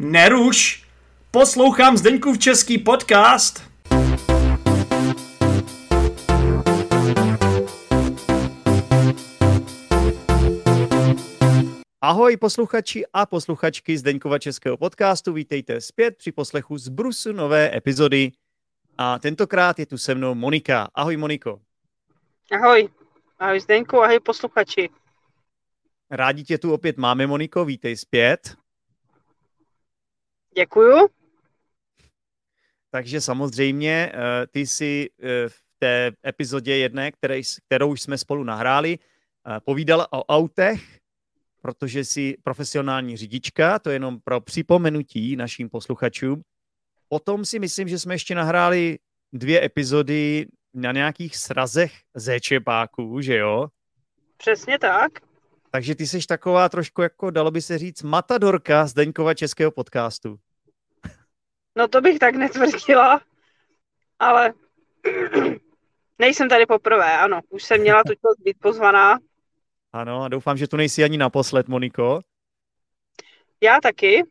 Neruš! Poslouchám Zdeňkův český podcast. Ahoj posluchači a posluchačky Zdeňkova českého podcastu, vítejte zpět při poslechu z Brusu nové epizody. A tentokrát je tu se mnou Monika. Ahoj Moniko. Ahoj. Ahoj Zdeňku, ahoj posluchači. Rádi tě tu opět máme, Moniko, vítej zpět. Děkuju. Takže samozřejmě eh, ty jsi eh, v té epizodě jedné, které, kterou jsme spolu nahráli, eh, povídala o autech, protože jsi profesionální řidička, to je jenom pro připomenutí našim posluchačům. Potom si myslím, že jsme ještě nahráli dvě epizody na nějakých srazech zéčepáků, že jo? Přesně tak. Takže ty jsi taková trošku, jako dalo by se říct, matadorka z Deňkova českého podcastu. No to bych tak netvrdila, ale nejsem tady poprvé, ano. Už jsem měla tu čas být pozvaná. Ano, a doufám, že tu nejsi ani naposled, Moniko. Já taky.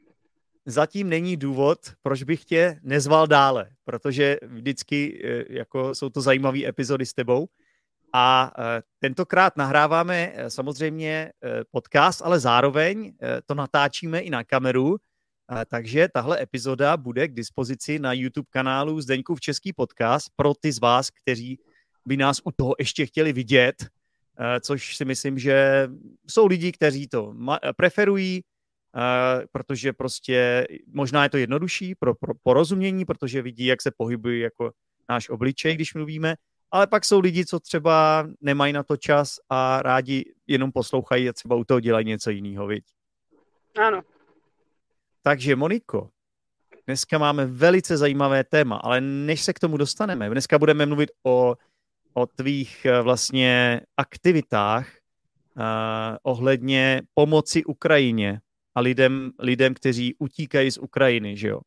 Zatím není důvod, proč bych tě nezval dále, protože vždycky eh, jako jsou to zajímavé epizody s tebou. A eh, tentokrát nahráváme eh, samozřejmě podcast, ale zároveň to natáčíme i na kameru, takže tahle epizoda bude k dispozici na YouTube kanálu Zdeňkův Český podcast pro ty z vás, kteří by nás u toho ještě chtěli vidět, což si myslím, že jsou lidi, kteří to preferují, protože prostě možná je to jednodušší pro, pro porozumění, protože vidí, jak se pohybují jako náš obličej, když mluvíme, ale pak jsou lidi, co třeba nemají na to čas a rádi jenom poslouchají a třeba u toho dělají něco jiného, viď? Ano. Takže Moniko, dneska máme velice zajímavé téma, ale než se k tomu dostaneme, dneska budeme mluvit o, o tvých eh, vlastně aktivitách uh, ohledně pomoci Ukrajině a lidem, lidem, kteří utíkají z Ukrajiny, že jo?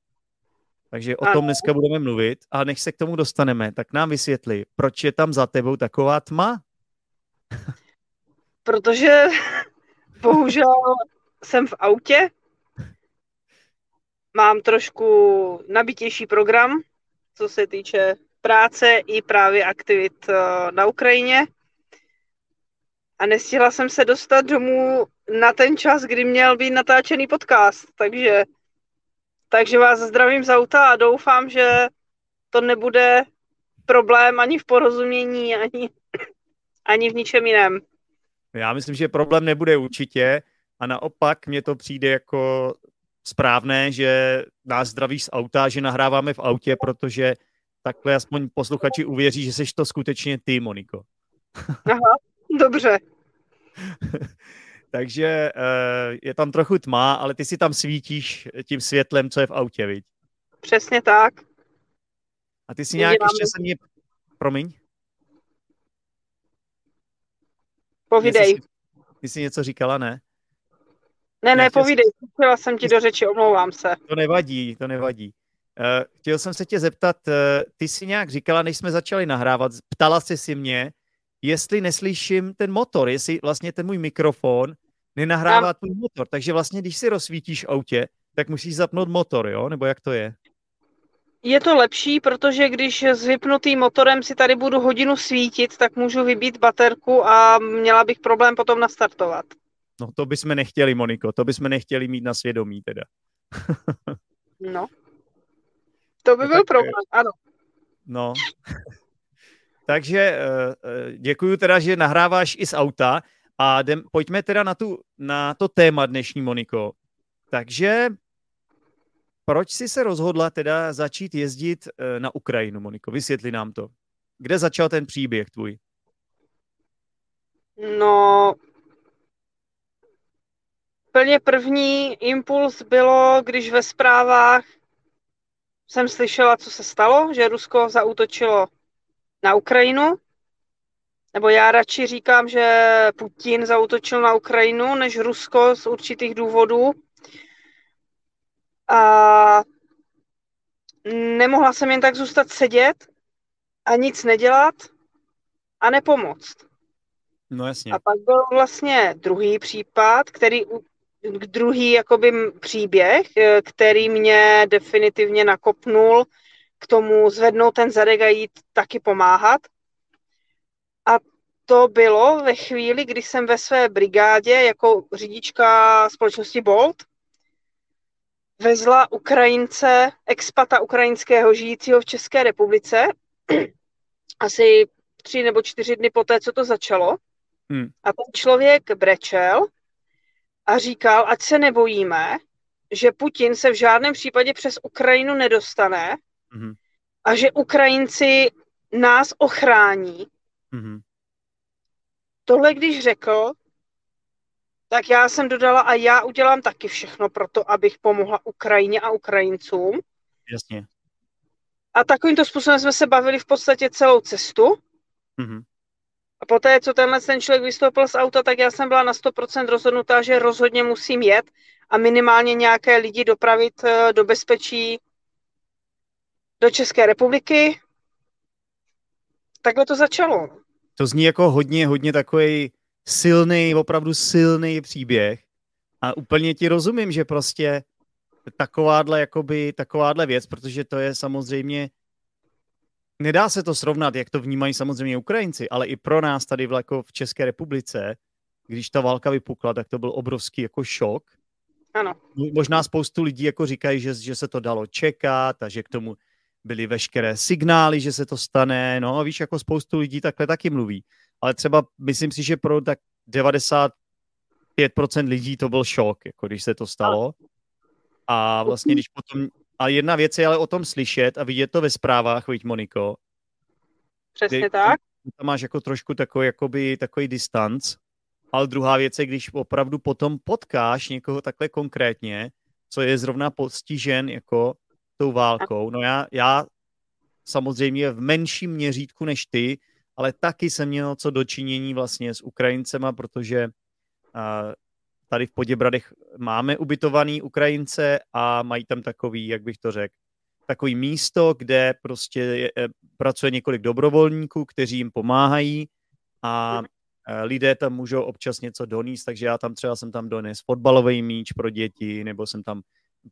Takže o tom dneska budeme mluvit a než se k tomu dostaneme, tak nám vysvětli, proč je tam za tebou taková tma? Protože bohužel jsem v autě, mám trošku nabitější program, co se týče práce i právě aktivit eh, na Ukrajině. A nestihla jsem se dostat domů na ten čas, kdy měl být natáčený podcast, takže, takže vás zdravím z auta a doufám, že to nebude problém ani v porozumění, ani, ani v ničem jiném. Já myslím, že problém nebude určitě a naopak mně to přijde jako správné, že nás zdraví z auta, že nahráváme v autě, protože takhle aspoň posluchači uvěří, že jsi to skutečně ty, Moniko. Aha, dobře. Takže uh, je tam trochu tma, ale ty si tam svítíš tím světlem, co je v autě, viď? Přesně tak. A ty si nějak Uděláme. ještě se mě... Promiň? Povídej. Ty jsi, ty jsi něco říkala, ne? Ne, ne, povídej, chtěla jsem ti do řeči, omlouvám se. To nevadí, to nevadí. Uh, chtěl jsem se tě zeptat, uh, ty jsi nějak říkala, než jsme začali nahrávat, ptala jsi si mě, jestli neslyším ten motor, jestli vlastně ten můj mikrofon nenahrává Já... tvůj motor. Takže vlastně, když si rozsvítíš autě, tak musíš zapnout motor, jo? Nebo jak to je? Je to lepší, protože když s vypnutým motorem si tady budu hodinu svítit, tak můžu vybít baterku a měla bych problém potom nastartovat. No to bychom nechtěli, Moniko, to bychom nechtěli mít na svědomí teda. no. To by no, byl tak, problém, ano. No. Takže eh, eh, děkuji teda, že nahráváš i z auta a jdem, pojďme teda na, tu, na to téma dnešní, Moniko. Takže proč jsi se rozhodla teda začít jezdit eh, na Ukrajinu, Moniko? Vysvětli nám to. Kde začal ten příběh tvůj? No, Plně první impuls bylo, když ve zprávách jsem slyšela, co se stalo, že Rusko zautočilo na Ukrajinu. Nebo já radši říkám, že Putin zautočil na Ukrajinu, než Rusko z určitých důvodů. A nemohla jsem jen tak zůstat sedět a nic nedělat a nepomoct. No jasně. A pak byl vlastně druhý případ, který druhý jakoby příběh, eh, který mě definitivně nakopnul k tomu zvednout ten zadek a jít taky pomáhat. A to bylo ve chvíli, kdy jsem ve své brigádě jako řidička společnosti Bolt vezla Ukrajince, expata ukrajinského žijícího v České republice, asi tři nebo čtyři dny poté, co to začalo. Hmm. A ten člověk brečel a říkal, ať se nebojíme, že Putin se v žádném případě přes Ukrajinu nedostane hmm. a že Ukrajinci nás ochrání. Hmm. Tohle když řekl, tak já jsem dodala a já udělám taky všechno pro to, abych pomohla Ukrajině a Ukrajincům. Jasně. A takovýmto způsobem jsme se bavili v podstatě celou cestu. Mm-hmm. A poté, co tenhle ten člověk vystoupil z auta, tak já jsem byla na 100% rozhodnutá, že rozhodně musím jet a minimálně nějaké lidi dopravit eh, do bezpečí do České republiky. Takhle to začalo. To zní jako hodně, hodně takový silný, opravdu silný příběh. A úplně ti rozumím, že prostě takováhle, jakoby, takováhle věc, protože to je samozřejmě, nedá se to srovnat, jak to vnímají samozřejmě Ukrajinci, ale i pro nás tady v, jako v České republice, když ta válka vypukla, tak to byl obrovský jako šok. Ano. Možná spoustu lidí jako říkají, že, že se to dalo čekat a že k tomu byly veškeré signály, že se to stane. No a víš, jako spoustu lidí takhle taky mluví. Ale třeba myslím si, že pro tak 95% lidí to byl šok, jako když se to stalo. A vlastně, když potom... A jedna věc je ale o tom slyšet a vidět to ve zprávách, viď, Moniko? Přesně kdy, tak. Tam máš jako trošku takový, jakoby, takový distanc. Ale druhá věc je, když opravdu potom potkáš někoho takhle konkrétně, co je zrovna postižen jako tou válkou. No já, já samozřejmě v menším měřítku než ty, ale taky jsem měl co dočinění vlastně s Ukrajincema, protože uh, tady v Poděbradech máme ubytovaný Ukrajince a mají tam takový, jak bych to řekl, takový místo, kde prostě je, je, pracuje několik dobrovolníků, kteří jim pomáhají a e, lidé tam můžou občas něco donést, takže já tam třeba jsem tam dones fotbalový míč pro děti, nebo jsem tam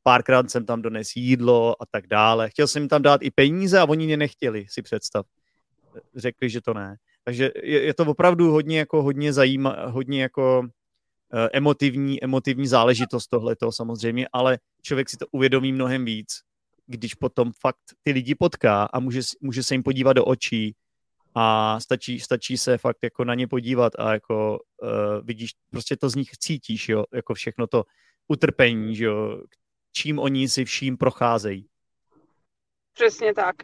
párkrát jsem tam dones jídlo a tak dále. Chtěl jsem jim tam dát i peníze a oni mě nechtěli, si představ. Řekli, že to ne. Takže je, je to opravdu hodně jako hodně zajímá, hodně jako emotivní, emotivní záležitost tohleto samozřejmě, ale člověk si to uvědomí mnohem víc, když potom fakt ty lidi potká a může, může se jim podívat do očí a stačí, stačí se fakt jako na ně podívat a jako uh, vidíš, prostě to z nich cítíš, jo, jako všechno to utrpení, že jo, čím oni si vším procházejí. Přesně tak.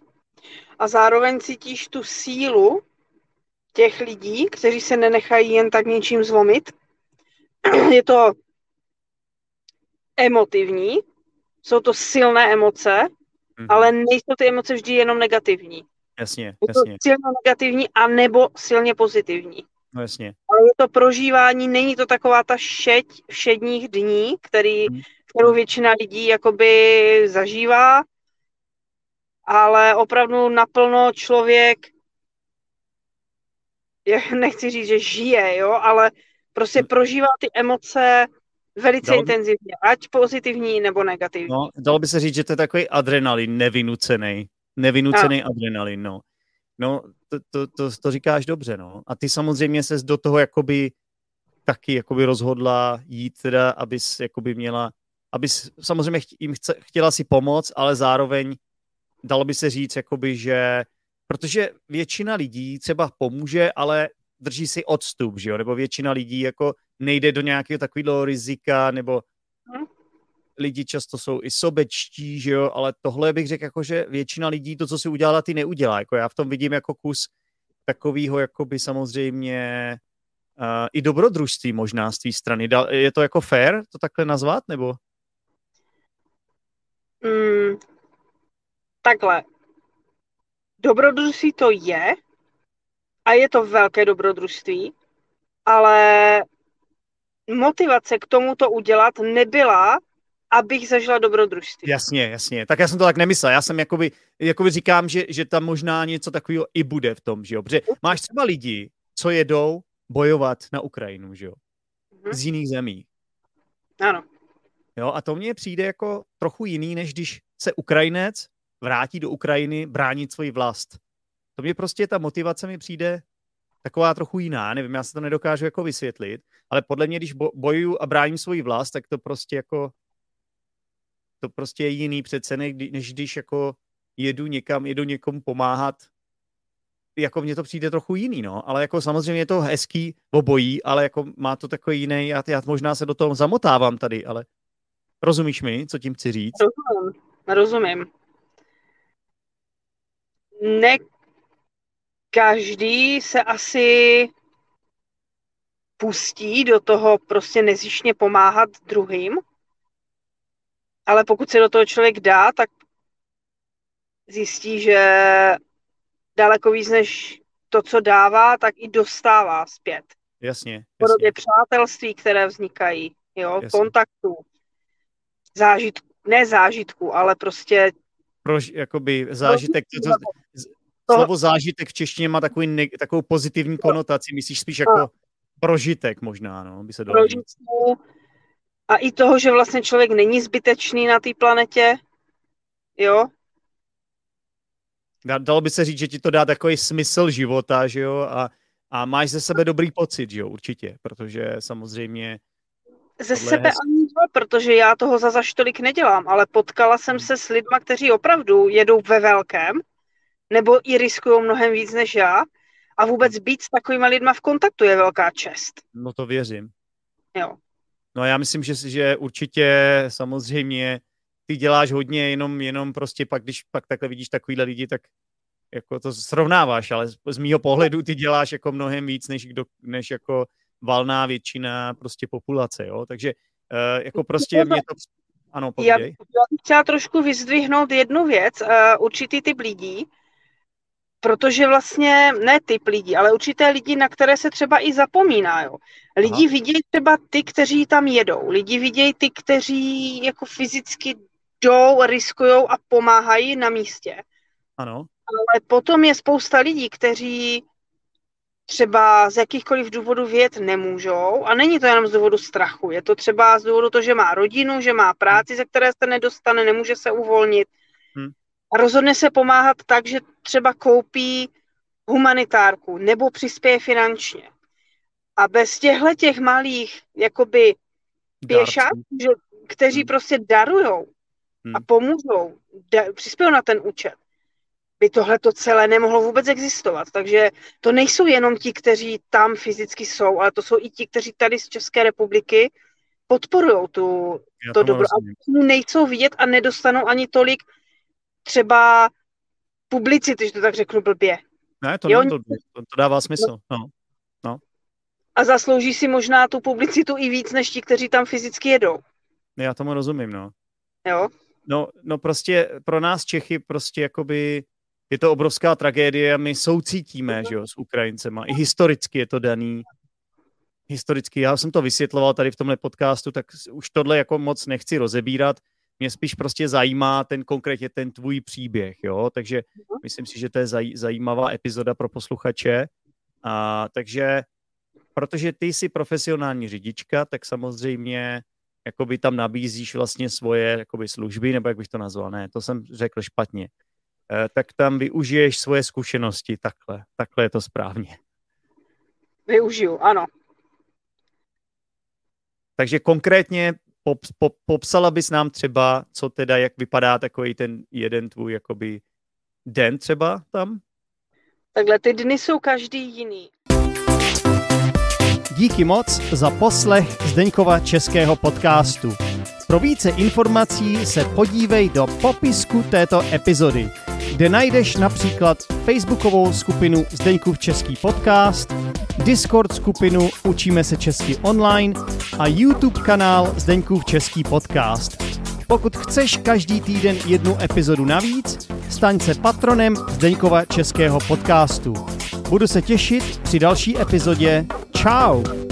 A zároveň cítíš tu sílu těch lidí, kteří se nenechají jen tak něčím zlomit, je to emotivní, jsou to silné emoce, mm-hmm. ale nejsou ty emoce vždy jenom negativní. Jasně, je to jasně. silně negativní a nebo silně pozitivní. No jasně. Ale je to prožívání, není to taková ta šeť všedních dní, který, mm. kterou většina lidí jakoby zažívá, ale opravdu naplno člověk, já nechci říct, že žije, jo, ale prostě hm. prožívá ty emoce velice dalo intenzivně, ať pozitivní nebo negativní. No, dalo by se říct, že to je takový adrenalin nevynucený. Nevynucený a. adrenalin, no. No, to, to, to, to říkáš dobře, no. A ty samozřejmě ses do toho jakoby taky jakoby rozhodla jít teda, abys jakoby měla, abys samozřejmě jim chce, chtěla si pomoct, ale zároveň dalo by se říct jakoby, že protože většina lidí třeba pomůže, ale drží si odstup, že jo? Nebo většina lidí jako nejde do nějakého takového rizika, nebo hmm. lidi často jsou i sobečtí, že jo? Ale tohle bych řekl jako, že většina lidí to, co si udělala, ty neudělá. Jako já v tom vidím jako kus takového jakoby samozřejmě uh, i dobrodružství možná z té strany. Je to jako fair to takhle nazvat, nebo? Mm, takhle. Dobrodružství to je, a je to velké dobrodružství, ale motivace k tomu to udělat nebyla, abych zažila dobrodružství. Jasně, jasně. Tak já jsem to tak nemyslel. Já jsem jakoby, jakoby říkám, že, že tam možná něco takového i bude v tom, že jo. Protože máš třeba lidi, co jedou bojovat na Ukrajinu, že jo. Mm-hmm. Z jiných zemí. Ano. Jo, a to mně přijde jako trochu jiný, než když se Ukrajinec vrátí do Ukrajiny bránit svoji vlast. To mě prostě, ta motivace mi přijde taková trochu jiná, nevím, já se to nedokážu jako vysvětlit, ale podle mě, když bojuju a bráním svoji vlast, tak to prostě jako to prostě je jiný přece, než když jako jedu někam, jedu někomu pomáhat, jako mně to přijde trochu jiný, no, ale jako samozřejmě je to hezký obojí, ale jako má to takový jiný, já, já možná se do toho zamotávám tady, ale rozumíš mi, co tím chci říct? Rozumím, rozumím. Ne každý se asi pustí do toho prostě nezišně pomáhat druhým, ale pokud se do toho člověk dá, tak zjistí, že daleko víc než to, co dává, tak i dostává zpět. Jasně. Podobě přátelství, které vznikají, jo, jasně. kontaktů, zážitku, ne zážitku, ale prostě pro, jakoby zážitek, to, to, slovo zážitek v češtině má takový ne, takovou pozitivní konotaci, myslíš spíš jako prožitek možná, no, by se dalo A i toho, že vlastně člověk není zbytečný na té planetě, jo, dalo by se říct, že ti to dá takový smysl života, že jo, a, a máš ze sebe dobrý pocit, že jo, určitě, protože samozřejmě... Ze sebe hez... ani to, protože já toho za zaž tolik nedělám, ale potkala jsem se s lidma, kteří opravdu jedou ve velkém, nebo i riskují mnohem víc než já, a vůbec být s takovými lidma v kontaktu je velká čest. No to věřím. Jo. No já myslím, že, že určitě samozřejmě ty děláš hodně, jenom, jenom prostě pak, když pak takhle vidíš takovýhle lidi, tak jako to srovnáváš, ale z, z mýho pohledu ty děláš jako mnohem víc, než, kdo, než jako valná většina prostě populace, jo, takže uh, jako prostě mě to... Ano, já, já bych chtěla trošku vyzdvihnout jednu věc, uh, určitý typ lidí, protože vlastně ne typ lidí, ale určité lidi, na které se třeba i zapomíná. Jo. Lidi Aha. vidějí třeba ty, kteří tam jedou. Lidi vidějí ty, kteří jako fyzicky jdou, riskují a pomáhají na místě. Ano. Ale potom je spousta lidí, kteří třeba z jakýchkoliv důvodů vědět nemůžou a není to jenom z důvodu strachu, je to třeba z důvodu toho, že má rodinu, že má práci, ze které se nedostane, nemůže se uvolnit. A rozhodne se pomáhat tak, že třeba koupí humanitárku nebo přispěje finančně. A bez těchto těch malých jakoby pěšáků, kteří hmm. prostě darujou, hmm. a pomůžou, da, přispějou na ten účet, by tohle to celé nemohlo vůbec existovat. Takže to nejsou jenom ti, kteří tam fyzicky jsou, ale to jsou i ti, kteří tady z České republiky podporují tu, to dobro. A nejsou vidět a nedostanou ani tolik třeba publicity, že to tak řeknu blbě. Ne, to, není blbě, to, to dává smysl. No. No. A zaslouží si možná tu publicitu i víc, než ti, kteří tam fyzicky jedou. Já tomu rozumím, no. Jo? No, no prostě pro nás Čechy prostě jakoby je to obrovská tragédie a my soucítíme, že jo, s Ukrajincema. I historicky je to daný. Historicky, já jsem to vysvětloval tady v tomhle podcastu, tak už tohle jako moc nechci rozebírat. Mě spíš prostě zajímá ten konkrétně ten tvůj příběh, jo, takže myslím si, že to je zaj, zajímavá epizoda pro posluchače. A, takže, protože ty jsi profesionální řidička, tak samozřejmě jakoby tam nabízíš vlastně svoje jakoby služby, nebo jak bych to nazval, ne, to jsem řekl špatně, e, tak tam využiješ svoje zkušenosti takhle, takhle je to správně. Využiju, ano. Takže konkrétně pop, pop, popsala bys nám třeba, co teda, jak vypadá takový ten jeden tvůj jakoby den třeba tam? Takhle ty dny jsou každý jiný. Díky moc za poslech Zdeňkova českého podcastu. Pro více informací se podívej do popisku této epizody, kde najdeš například facebookovou skupinu Zdeňkův český podcast, Discord skupinu Učíme se česky online a YouTube kanál Zdeňkův český podcast. Pokud chceš každý týden jednu epizodu navíc, staň se patronem Zdeňkova českého podcastu. Budu se těšit při další epizodě. Ciao!